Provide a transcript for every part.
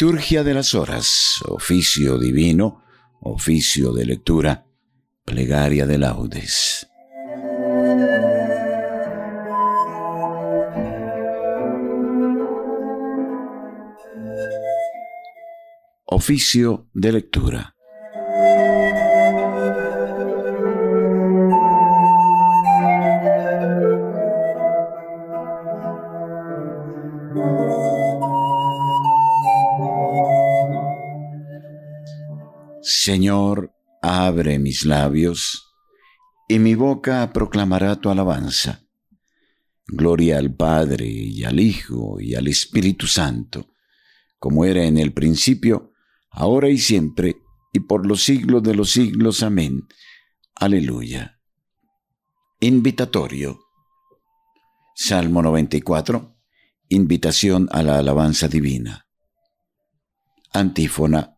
Liturgia de las Horas, oficio divino, oficio de lectura, plegaria de laudes. Oficio de lectura. Señor, abre mis labios, y mi boca proclamará tu alabanza. Gloria al Padre y al Hijo y al Espíritu Santo, como era en el principio, ahora y siempre, y por los siglos de los siglos. Amén. Aleluya. Invitatorio. Salmo 94. Invitación a la alabanza divina. Antífona.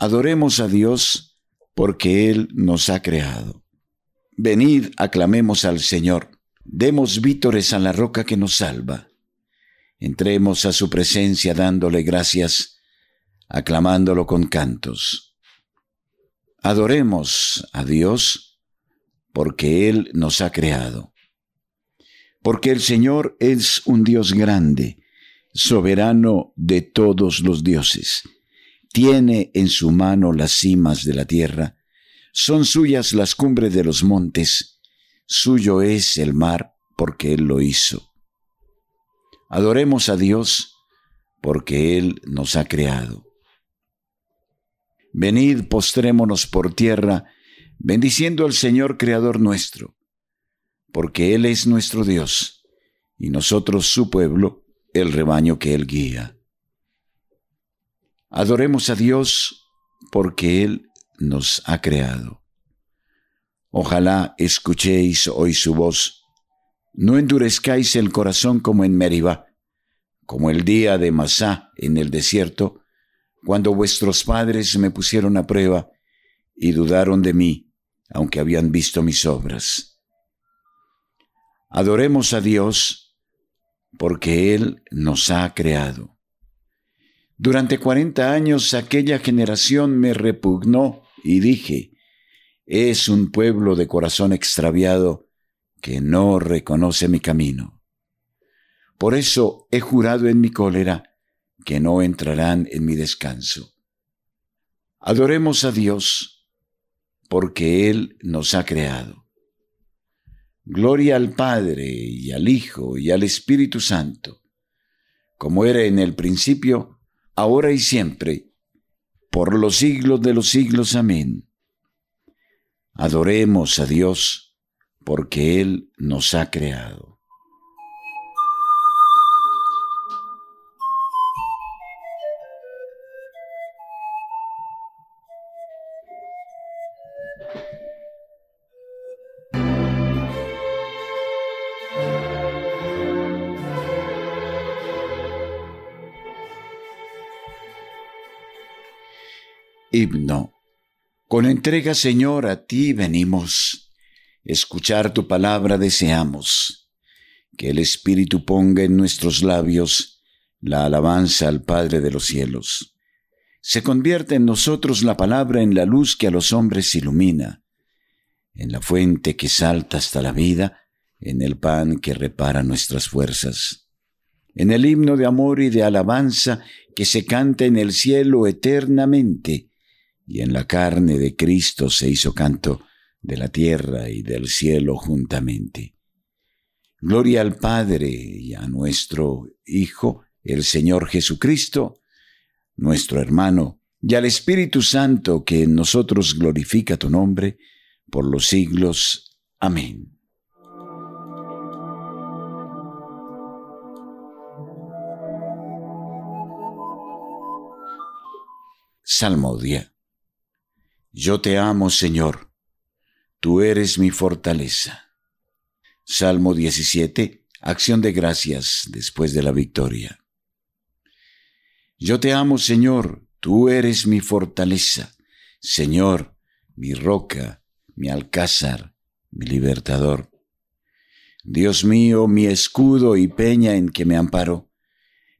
Adoremos a Dios porque Él nos ha creado. Venid, aclamemos al Señor, demos vítores a la roca que nos salva. Entremos a su presencia dándole gracias, aclamándolo con cantos. Adoremos a Dios porque Él nos ha creado. Porque el Señor es un Dios grande, soberano de todos los dioses tiene en su mano las cimas de la tierra, son suyas las cumbres de los montes, suyo es el mar porque Él lo hizo. Adoremos a Dios porque Él nos ha creado. Venid, postrémonos por tierra, bendiciendo al Señor Creador nuestro, porque Él es nuestro Dios, y nosotros su pueblo, el rebaño que Él guía. Adoremos a Dios porque Él nos ha creado. Ojalá escuchéis hoy su voz. No endurezcáis el corazón como en Meribá, como el día de Masá en el desierto, cuando vuestros padres me pusieron a prueba y dudaron de mí, aunque habían visto mis obras. Adoremos a Dios porque Él nos ha creado. Durante cuarenta años aquella generación me repugnó y dije, es un pueblo de corazón extraviado que no reconoce mi camino. Por eso he jurado en mi cólera que no entrarán en mi descanso. Adoremos a Dios, porque Él nos ha creado. Gloria al Padre y al Hijo y al Espíritu Santo, como era en el principio, ahora y siempre, por los siglos de los siglos. Amén. Adoremos a Dios, porque Él nos ha creado. Himno. Con entrega, Señor, a ti venimos. Escuchar tu palabra deseamos. Que el Espíritu ponga en nuestros labios la alabanza al Padre de los cielos. Se convierte en nosotros la palabra en la luz que a los hombres ilumina, en la fuente que salta hasta la vida, en el pan que repara nuestras fuerzas, en el himno de amor y de alabanza que se canta en el cielo eternamente, y en la carne de Cristo se hizo canto de la tierra y del cielo juntamente. Gloria al Padre y a nuestro Hijo, el Señor Jesucristo, nuestro hermano, y al Espíritu Santo que en nosotros glorifica tu nombre por los siglos. Amén. Salmodia. Yo te amo, Señor, tú eres mi fortaleza. Salmo 17, acción de gracias después de la victoria. Yo te amo, Señor, tú eres mi fortaleza, Señor, mi roca, mi alcázar, mi libertador. Dios mío, mi escudo y peña en que me amparo,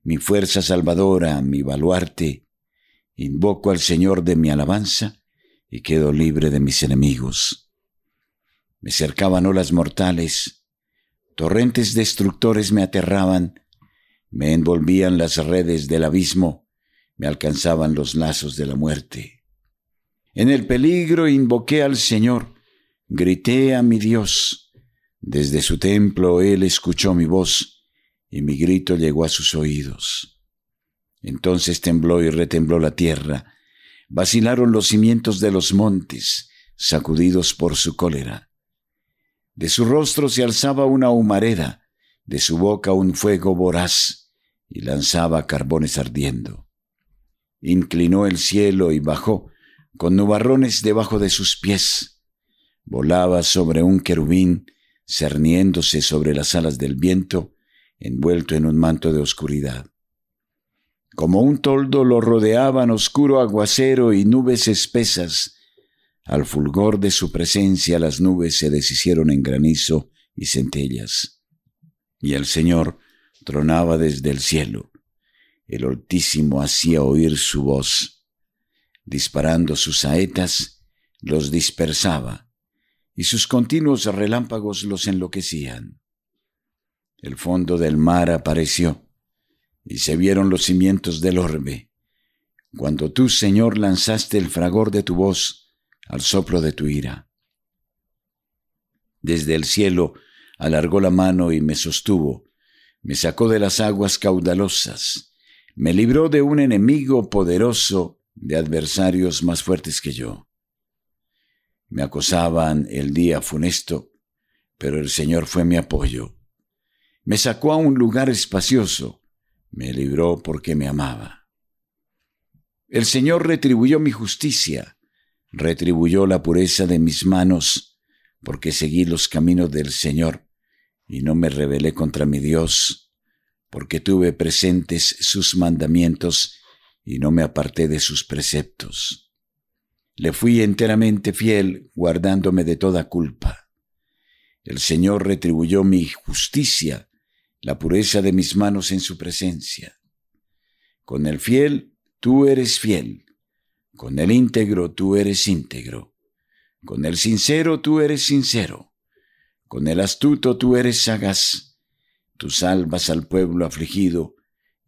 mi fuerza salvadora, mi baluarte. Invoco al Señor de mi alabanza y quedo libre de mis enemigos. Me cercaban olas mortales, torrentes destructores me aterraban, me envolvían las redes del abismo, me alcanzaban los lazos de la muerte. En el peligro invoqué al Señor, grité a mi Dios. Desde su templo Él escuchó mi voz y mi grito llegó a sus oídos. Entonces tembló y retembló la tierra, vacilaron los cimientos de los montes, sacudidos por su cólera. De su rostro se alzaba una humareda, de su boca un fuego voraz, y lanzaba carbones ardiendo. Inclinó el cielo y bajó, con nubarrones debajo de sus pies. Volaba sobre un querubín, cerniéndose sobre las alas del viento, envuelto en un manto de oscuridad. Como un toldo lo rodeaban oscuro aguacero y nubes espesas. Al fulgor de su presencia las nubes se deshicieron en granizo y centellas. Y el Señor tronaba desde el cielo. El Altísimo hacía oír su voz. Disparando sus saetas, los dispersaba, y sus continuos relámpagos los enloquecían. El fondo del mar apareció, y se vieron los cimientos del orbe. Cuando tú, Señor, lanzaste el fragor de tu voz al soplo de tu ira. Desde el cielo alargó la mano y me sostuvo, me sacó de las aguas caudalosas, me libró de un enemigo poderoso, de adversarios más fuertes que yo. Me acosaban el día funesto, pero el Señor fue mi apoyo me sacó a un lugar espacioso, me libró porque me amaba. El Señor retribuyó mi justicia, retribuyó la pureza de mis manos, porque seguí los caminos del Señor y no me rebelé contra mi Dios, porque tuve presentes sus mandamientos y no me aparté de sus preceptos. Le fui enteramente fiel, guardándome de toda culpa. El Señor retribuyó mi justicia, la pureza de mis manos en su presencia. Con el fiel tú eres fiel, con el íntegro tú eres íntegro, con el sincero tú eres sincero, con el astuto tú eres sagaz, tú salvas al pueblo afligido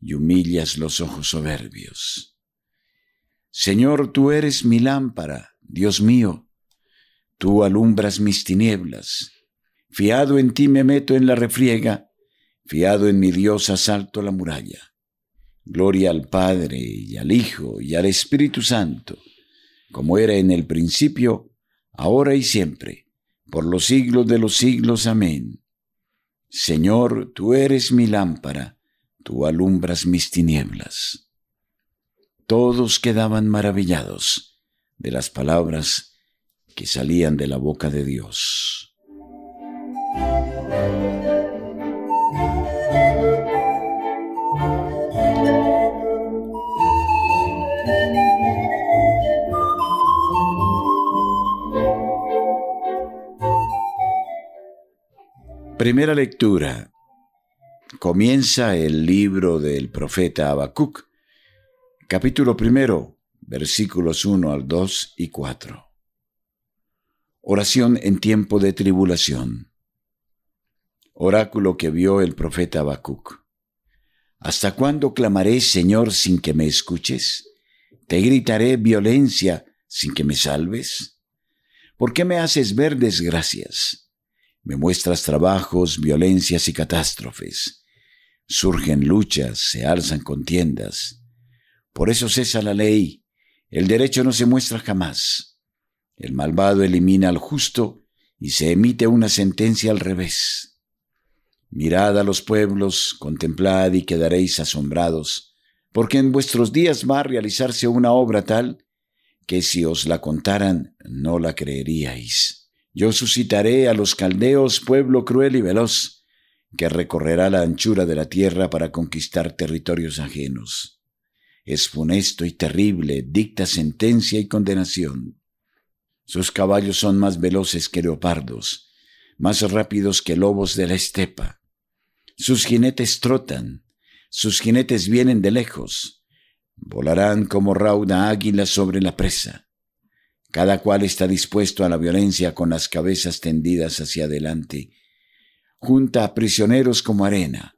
y humillas los ojos soberbios. Señor, tú eres mi lámpara, Dios mío, tú alumbras mis tinieblas, fiado en ti me meto en la refriega, Fiado en mi Dios asalto la muralla. Gloria al Padre y al Hijo y al Espíritu Santo, como era en el principio, ahora y siempre, por los siglos de los siglos. Amén. Señor, tú eres mi lámpara, tú alumbras mis tinieblas. Todos quedaban maravillados de las palabras que salían de la boca de Dios. Primera lectura. Comienza el libro del profeta Habacuc, capítulo primero, versículos 1 al 2 y 4. Oración en tiempo de tribulación. Oráculo que vio el profeta Habacuc. ¿Hasta cuándo clamaré, Señor, sin que me escuches? ¿Te gritaré violencia sin que me salves? ¿Por qué me haces ver desgracias? Me muestras trabajos, violencias y catástrofes. Surgen luchas, se alzan contiendas. Por eso cesa la ley. El derecho no se muestra jamás. El malvado elimina al justo y se emite una sentencia al revés. Mirad a los pueblos, contemplad y quedaréis asombrados, porque en vuestros días va a realizarse una obra tal que si os la contaran no la creeríais. Yo suscitaré a los caldeos pueblo cruel y veloz, que recorrerá la anchura de la tierra para conquistar territorios ajenos. Es funesto y terrible, dicta sentencia y condenación. Sus caballos son más veloces que leopardos, más rápidos que lobos de la estepa. Sus jinetes trotan, sus jinetes vienen de lejos. Volarán como rauda águila sobre la presa. Cada cual está dispuesto a la violencia con las cabezas tendidas hacia adelante. Junta a prisioneros como arena.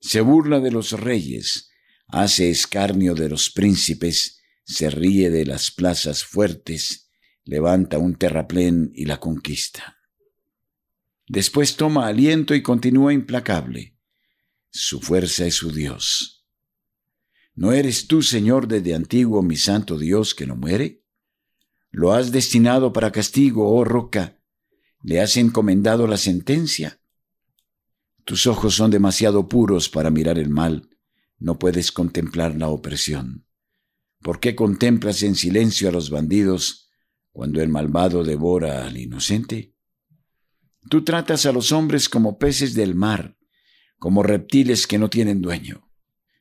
Se burla de los reyes, hace escarnio de los príncipes, se ríe de las plazas fuertes, levanta un terraplén y la conquista. Después toma aliento y continúa implacable. Su fuerza es su Dios. ¿No eres tú, Señor, desde antiguo mi santo Dios que no muere? Lo has destinado para castigo, oh roca. ¿Le has encomendado la sentencia? Tus ojos son demasiado puros para mirar el mal. No puedes contemplar la opresión. ¿Por qué contemplas en silencio a los bandidos cuando el malvado devora al inocente? Tú tratas a los hombres como peces del mar, como reptiles que no tienen dueño.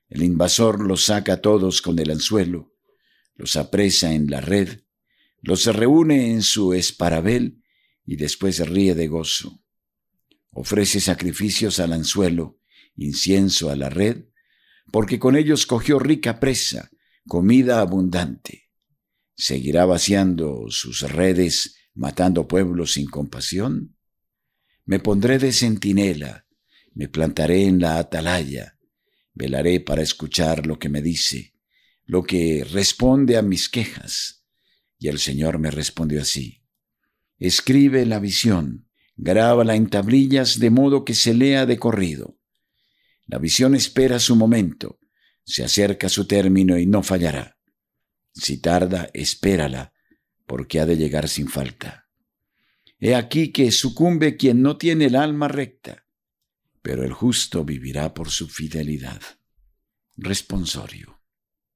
El invasor los saca a todos con el anzuelo, los apresa en la red, los reúne en su esparabel y después ríe de gozo. Ofrece sacrificios al anzuelo, incienso a la red, porque con ellos cogió rica presa, comida abundante. ¿Seguirá vaciando sus redes, matando pueblos sin compasión? Me pondré de centinela, me plantaré en la atalaya, velaré para escuchar lo que me dice, lo que responde a mis quejas. Y el Señor me respondió así. Escribe la visión, grábala en tablillas de modo que se lea de corrido. La visión espera su momento, se acerca su término y no fallará. Si tarda, espérala, porque ha de llegar sin falta. He aquí que sucumbe quien no tiene el alma recta, pero el justo vivirá por su fidelidad. Responsorio.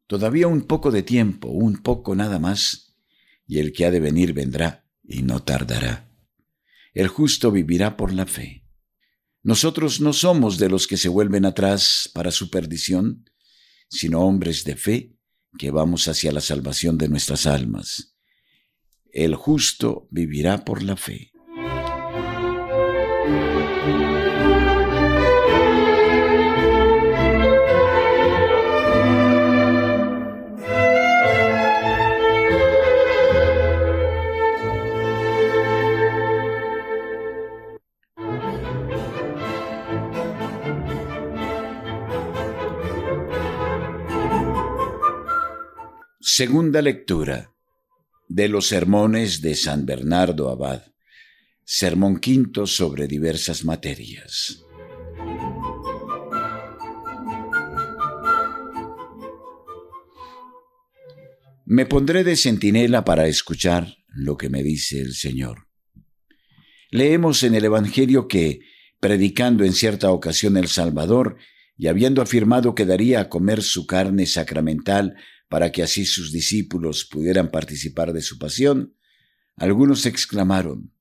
Todavía un poco de tiempo, un poco nada más, y el que ha de venir vendrá, y no tardará. El justo vivirá por la fe. Nosotros no somos de los que se vuelven atrás para su perdición, sino hombres de fe que vamos hacia la salvación de nuestras almas el justo vivirá por la fe. Segunda lectura de los sermones de San Bernardo Abad, sermón quinto sobre diversas materias. Me pondré de centinela para escuchar lo que me dice el Señor. Leemos en el Evangelio que, predicando en cierta ocasión el Salvador, y habiendo afirmado que daría a comer su carne sacramental para que así sus discípulos pudieran participar de su pasión, algunos exclamaron,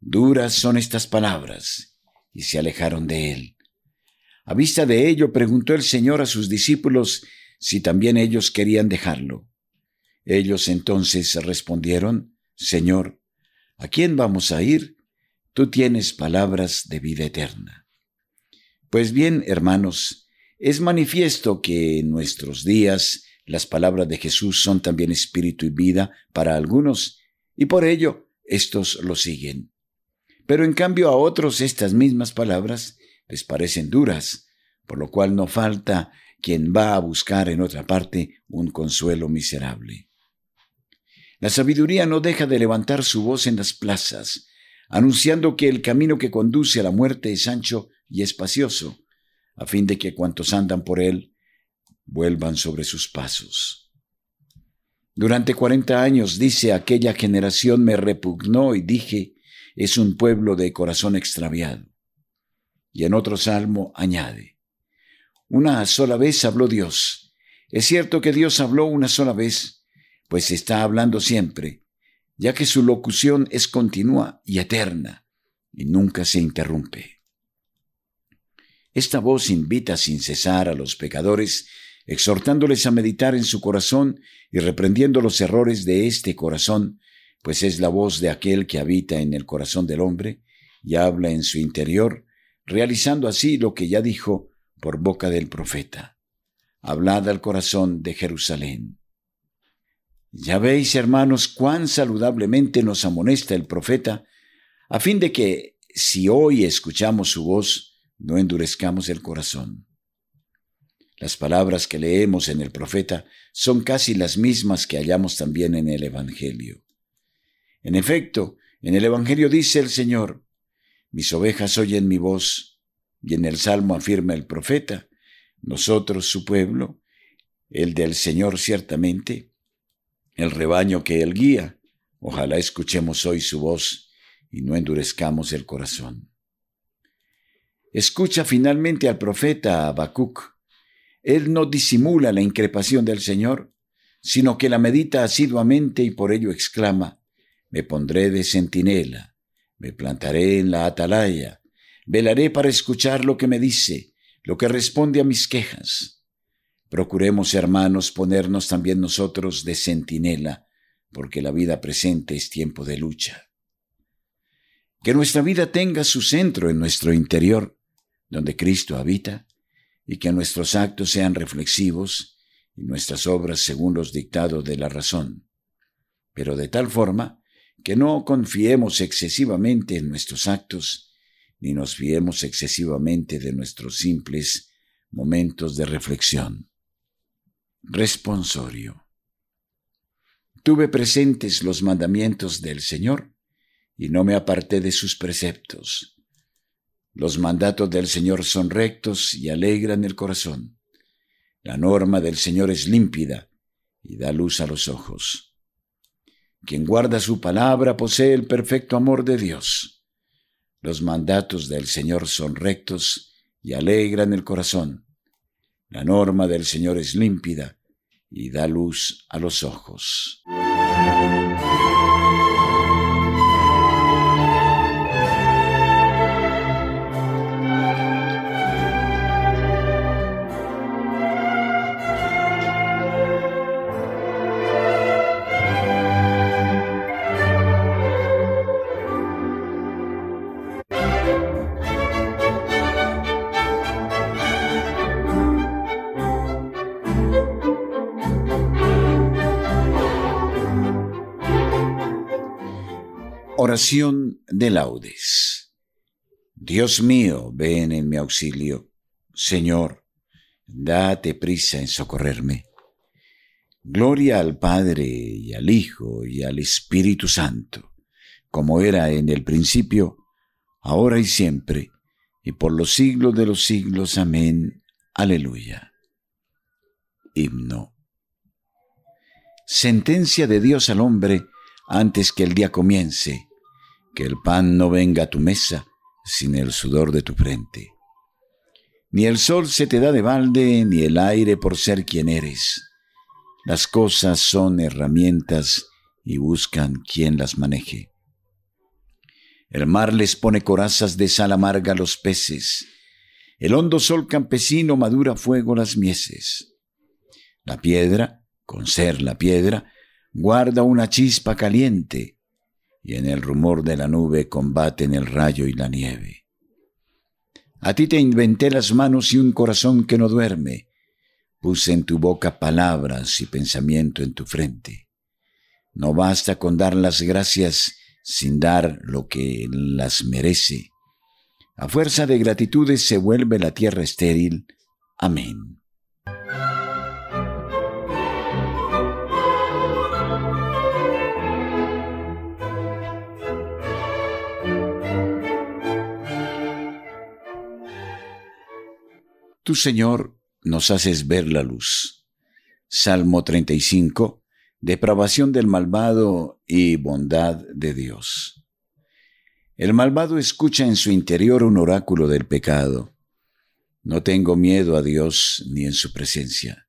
Duras son estas palabras, y se alejaron de él. A vista de ello preguntó el Señor a sus discípulos si también ellos querían dejarlo. Ellos entonces respondieron, Señor, ¿a quién vamos a ir? Tú tienes palabras de vida eterna. Pues bien, hermanos, es manifiesto que en nuestros días las palabras de Jesús son también espíritu y vida para algunos, y por ello estos lo siguen. Pero en cambio a otros estas mismas palabras les parecen duras, por lo cual no falta quien va a buscar en otra parte un consuelo miserable. La sabiduría no deja de levantar su voz en las plazas, anunciando que el camino que conduce a la muerte es ancho y espacioso, a fin de que cuantos andan por él vuelvan sobre sus pasos. Durante cuarenta años, dice, aquella generación me repugnó y dije, es un pueblo de corazón extraviado. Y en otro salmo añade, una sola vez habló Dios. Es cierto que Dios habló una sola vez, pues está hablando siempre, ya que su locución es continua y eterna, y nunca se interrumpe. Esta voz invita sin cesar a los pecadores exhortándoles a meditar en su corazón y reprendiendo los errores de este corazón, pues es la voz de aquel que habita en el corazón del hombre y habla en su interior, realizando así lo que ya dijo, por boca del profeta. Hablad al corazón de Jerusalén. Ya veis, hermanos, cuán saludablemente nos amonesta el profeta, a fin de que, si hoy escuchamos su voz, no endurezcamos el corazón. Las palabras que leemos en el profeta son casi las mismas que hallamos también en el Evangelio. En efecto, en el Evangelio dice el Señor, mis ovejas oyen mi voz, y en el Salmo afirma el profeta, nosotros su pueblo, el del Señor ciertamente, el rebaño que él guía, ojalá escuchemos hoy su voz y no endurezcamos el corazón. Escucha finalmente al profeta Habacuc, él no disimula la increpación del Señor, sino que la medita asiduamente y por ello exclama, me pondré de centinela, me plantaré en la atalaya, velaré para escuchar lo que me dice, lo que responde a mis quejas. Procuremos, hermanos, ponernos también nosotros de centinela, porque la vida presente es tiempo de lucha. Que nuestra vida tenga su centro en nuestro interior, donde Cristo habita, y que nuestros actos sean reflexivos y nuestras obras según los dictados de la razón, pero de tal forma que no confiemos excesivamente en nuestros actos, ni nos fiemos excesivamente de nuestros simples momentos de reflexión. Responsorio. Tuve presentes los mandamientos del Señor y no me aparté de sus preceptos. Los mandatos del Señor son rectos y alegran el corazón. La norma del Señor es límpida y da luz a los ojos. Quien guarda su palabra posee el perfecto amor de Dios. Los mandatos del Señor son rectos y alegran el corazón. La norma del Señor es límpida y da luz a los ojos. Oración de laudes. Dios mío, ven en mi auxilio. Señor, date prisa en socorrerme. Gloria al Padre y al Hijo y al Espíritu Santo, como era en el principio, ahora y siempre, y por los siglos de los siglos. Amén. Aleluya. Himno. Sentencia de Dios al hombre antes que el día comience que el pan no venga a tu mesa sin el sudor de tu frente. Ni el sol se te da de balde, ni el aire por ser quien eres. Las cosas son herramientas y buscan quien las maneje. El mar les pone corazas de sal amarga a los peces. El hondo sol campesino madura fuego las mieses. La piedra, con ser la piedra, guarda una chispa caliente y en el rumor de la nube combaten el rayo y la nieve. A ti te inventé las manos y un corazón que no duerme, puse en tu boca palabras y pensamiento en tu frente. No basta con dar las gracias sin dar lo que las merece. A fuerza de gratitudes se vuelve la tierra estéril. Amén. Tú, Señor, nos haces ver la luz. Salmo 35. Depravación del malvado y bondad de Dios. El malvado escucha en su interior un oráculo del pecado. No tengo miedo a Dios ni en su presencia,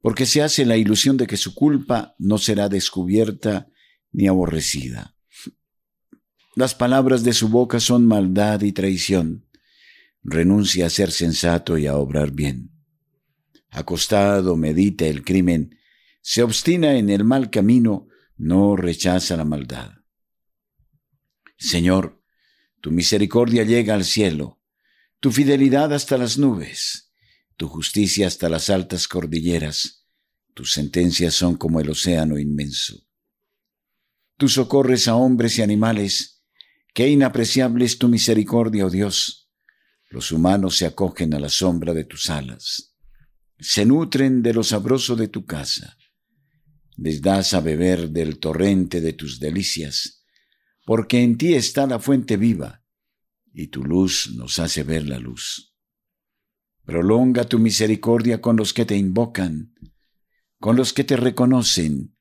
porque se hace la ilusión de que su culpa no será descubierta ni aborrecida. Las palabras de su boca son maldad y traición renuncia a ser sensato y a obrar bien. Acostado medita el crimen, se obstina en el mal camino, no rechaza la maldad. Señor, tu misericordia llega al cielo, tu fidelidad hasta las nubes, tu justicia hasta las altas cordilleras, tus sentencias son como el océano inmenso. Tú socorres a hombres y animales, qué inapreciable es tu misericordia, oh Dios. Los humanos se acogen a la sombra de tus alas, se nutren de lo sabroso de tu casa, les das a beber del torrente de tus delicias, porque en ti está la fuente viva, y tu luz nos hace ver la luz. Prolonga tu misericordia con los que te invocan, con los que te reconocen,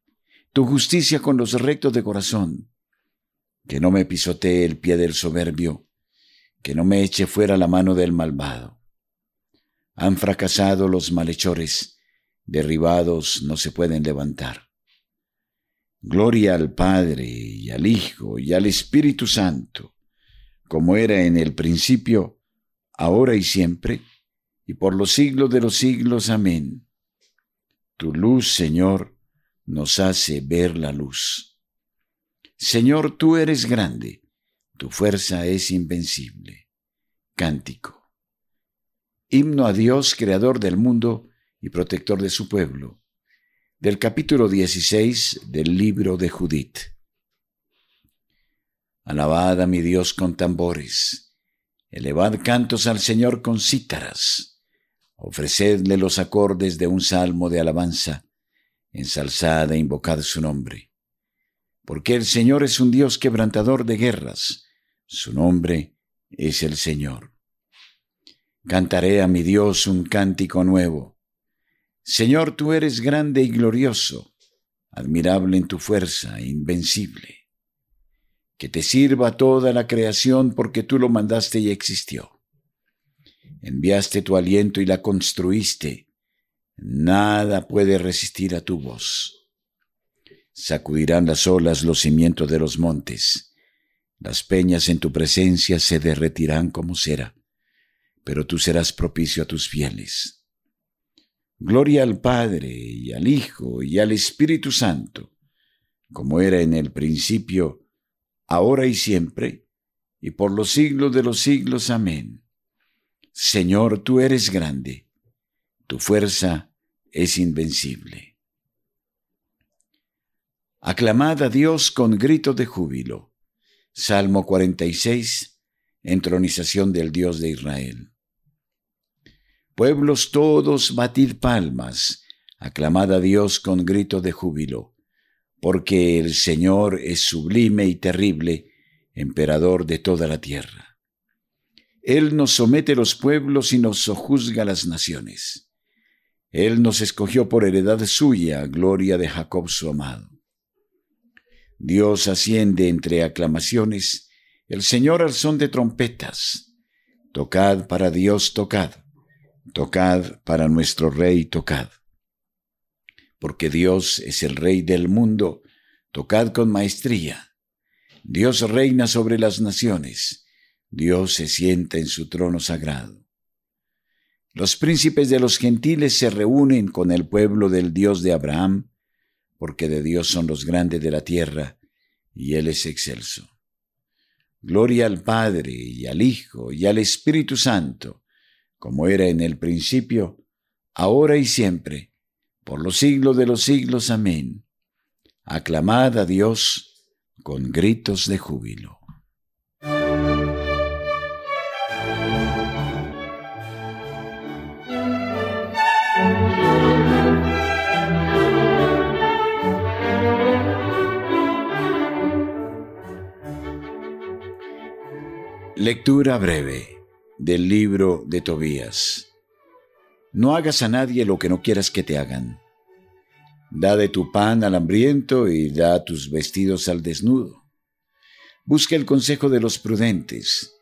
tu justicia con los rectos de corazón, que no me pisotee el pie del soberbio, que no me eche fuera la mano del malvado. Han fracasado los malhechores, derribados no se pueden levantar. Gloria al Padre y al Hijo y al Espíritu Santo, como era en el principio, ahora y siempre, y por los siglos de los siglos. Amén. Tu luz, Señor, nos hace ver la luz. Señor, tú eres grande tu fuerza es invencible. Cántico. Himno a Dios, creador del mundo y protector de su pueblo. Del capítulo 16 del libro de Judith. Alabad a mi Dios con tambores. Elevad cantos al Señor con cítaras. Ofrecedle los acordes de un salmo de alabanza. Ensalzad e invocad su nombre porque el Señor es un Dios quebrantador de guerras, su nombre es el Señor. Cantaré a mi Dios un cántico nuevo. Señor, tú eres grande y glorioso, admirable en tu fuerza, invencible. Que te sirva toda la creación porque tú lo mandaste y existió. Enviaste tu aliento y la construiste. Nada puede resistir a tu voz. Sacudirán las olas los cimientos de los montes. Las peñas en tu presencia se derretirán como cera, pero tú serás propicio a tus fieles. Gloria al Padre y al Hijo y al Espíritu Santo, como era en el principio, ahora y siempre, y por los siglos de los siglos. Amén. Señor, tú eres grande, tu fuerza es invencible. Aclamad a Dios con grito de júbilo. Salmo 46, entronización del Dios de Israel. Pueblos todos, batid palmas, aclamad a Dios con grito de júbilo, porque el Señor es sublime y terrible, emperador de toda la tierra. Él nos somete los pueblos y nos sojuzga las naciones. Él nos escogió por heredad suya, gloria de Jacob su amado. Dios asciende entre aclamaciones, el Señor al son de trompetas. Tocad para Dios, tocad. Tocad para nuestro Rey, tocad. Porque Dios es el Rey del mundo, tocad con maestría. Dios reina sobre las naciones, Dios se sienta en su trono sagrado. Los príncipes de los gentiles se reúnen con el pueblo del Dios de Abraham, porque de Dios son los grandes de la tierra, y Él es excelso. Gloria al Padre, y al Hijo, y al Espíritu Santo, como era en el principio, ahora y siempre, por los siglos de los siglos. Amén. Aclamad a Dios con gritos de júbilo. Lectura breve del libro de Tobías. No hagas a nadie lo que no quieras que te hagan. Da de tu pan al hambriento y da tus vestidos al desnudo. Busca el consejo de los prudentes.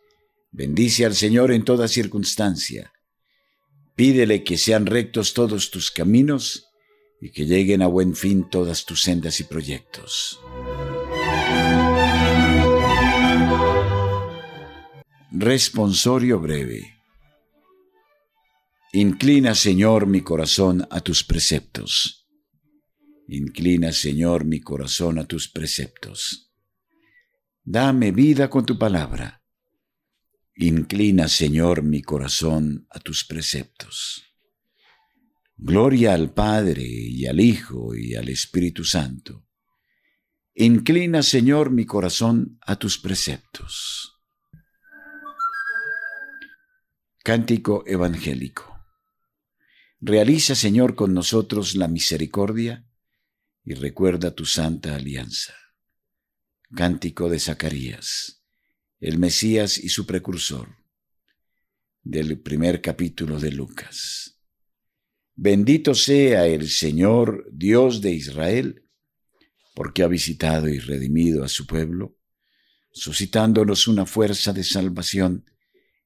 Bendice al Señor en toda circunstancia. Pídele que sean rectos todos tus caminos y que lleguen a buen fin todas tus sendas y proyectos. Responsorio breve. Inclina, Señor, mi corazón a tus preceptos. Inclina, Señor, mi corazón a tus preceptos. Dame vida con tu palabra. Inclina, Señor, mi corazón a tus preceptos. Gloria al Padre y al Hijo y al Espíritu Santo. Inclina, Señor, mi corazón a tus preceptos. Cántico Evangélico. Realiza, Señor, con nosotros la misericordia y recuerda tu santa alianza. Cántico de Zacarías, el Mesías y su precursor, del primer capítulo de Lucas. Bendito sea el Señor, Dios de Israel, porque ha visitado y redimido a su pueblo, suscitándonos una fuerza de salvación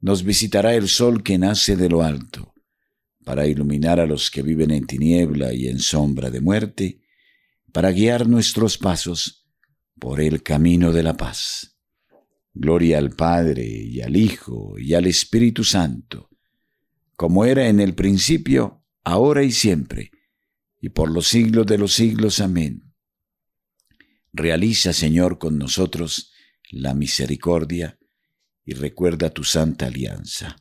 nos visitará el sol que nace de lo alto, para iluminar a los que viven en tiniebla y en sombra de muerte, para guiar nuestros pasos por el camino de la paz. Gloria al Padre y al Hijo y al Espíritu Santo, como era en el principio, ahora y siempre, y por los siglos de los siglos. Amén. Realiza, Señor, con nosotros la misericordia, y recuerda tu santa alianza.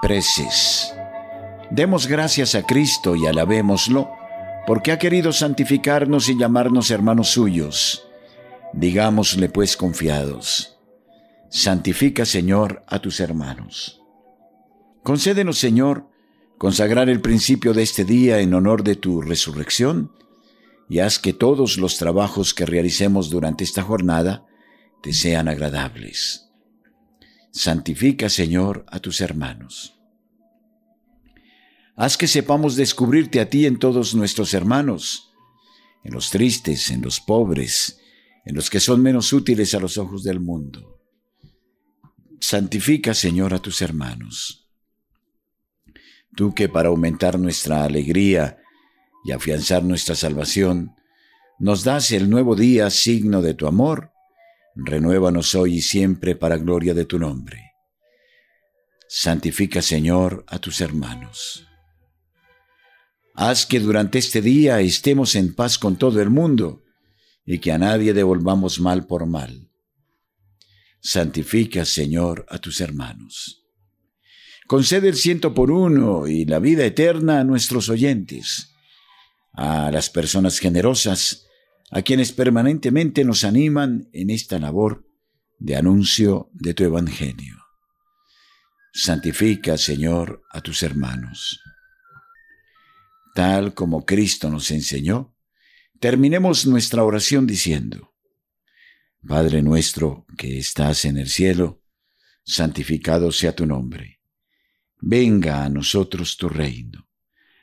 Preces. Demos gracias a Cristo y alabémoslo, porque ha querido santificarnos y llamarnos hermanos suyos Digámosle pues confiados, santifica Señor a tus hermanos. Concédenos Señor consagrar el principio de este día en honor de tu resurrección y haz que todos los trabajos que realicemos durante esta jornada te sean agradables. Santifica Señor a tus hermanos. Haz que sepamos descubrirte a ti en todos nuestros hermanos, en los tristes, en los pobres, en los que son menos útiles a los ojos del mundo. Santifica, Señor, a tus hermanos. Tú que para aumentar nuestra alegría y afianzar nuestra salvación, nos das el nuevo día signo de tu amor, renuévanos hoy y siempre para gloria de tu nombre. Santifica, Señor, a tus hermanos. Haz que durante este día estemos en paz con todo el mundo, y que a nadie devolvamos mal por mal. Santifica, Señor, a tus hermanos. Concede el ciento por uno y la vida eterna a nuestros oyentes, a las personas generosas, a quienes permanentemente nos animan en esta labor de anuncio de tu Evangelio. Santifica, Señor, a tus hermanos. Tal como Cristo nos enseñó, Terminemos nuestra oración diciendo, Padre nuestro que estás en el cielo, santificado sea tu nombre. Venga a nosotros tu reino.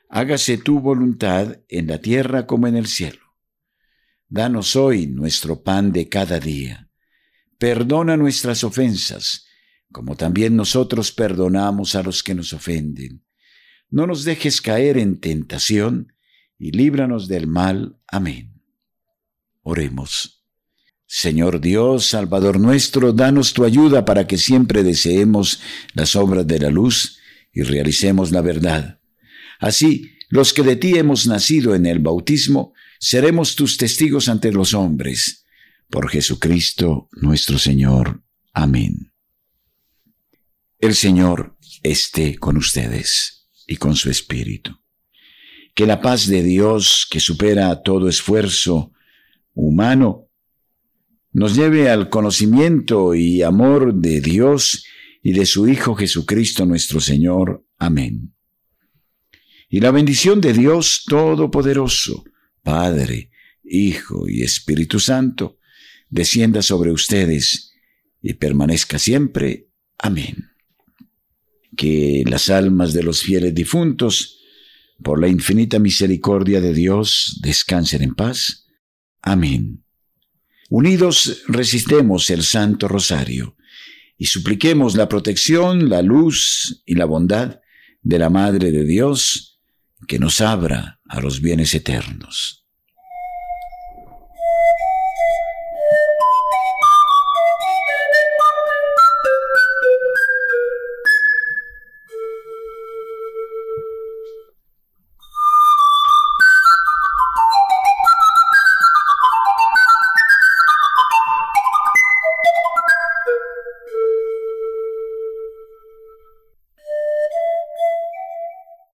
Hágase tu voluntad en la tierra como en el cielo. Danos hoy nuestro pan de cada día. Perdona nuestras ofensas, como también nosotros perdonamos a los que nos ofenden. No nos dejes caer en tentación, y líbranos del mal. Amén. Oremos. Señor Dios, Salvador nuestro, danos tu ayuda para que siempre deseemos las obras de la luz y realicemos la verdad. Así, los que de ti hemos nacido en el bautismo, seremos tus testigos ante los hombres. Por Jesucristo nuestro Señor. Amén. El Señor esté con ustedes y con su espíritu. Que la paz de Dios, que supera todo esfuerzo humano, nos lleve al conocimiento y amor de Dios y de su Hijo Jesucristo nuestro Señor. Amén. Y la bendición de Dios Todopoderoso, Padre, Hijo y Espíritu Santo, descienda sobre ustedes y permanezca siempre. Amén que las almas de los fieles difuntos, por la infinita misericordia de Dios, descansen en paz. Amén. Unidos resistemos el Santo Rosario y supliquemos la protección, la luz y la bondad de la Madre de Dios que nos abra a los bienes eternos.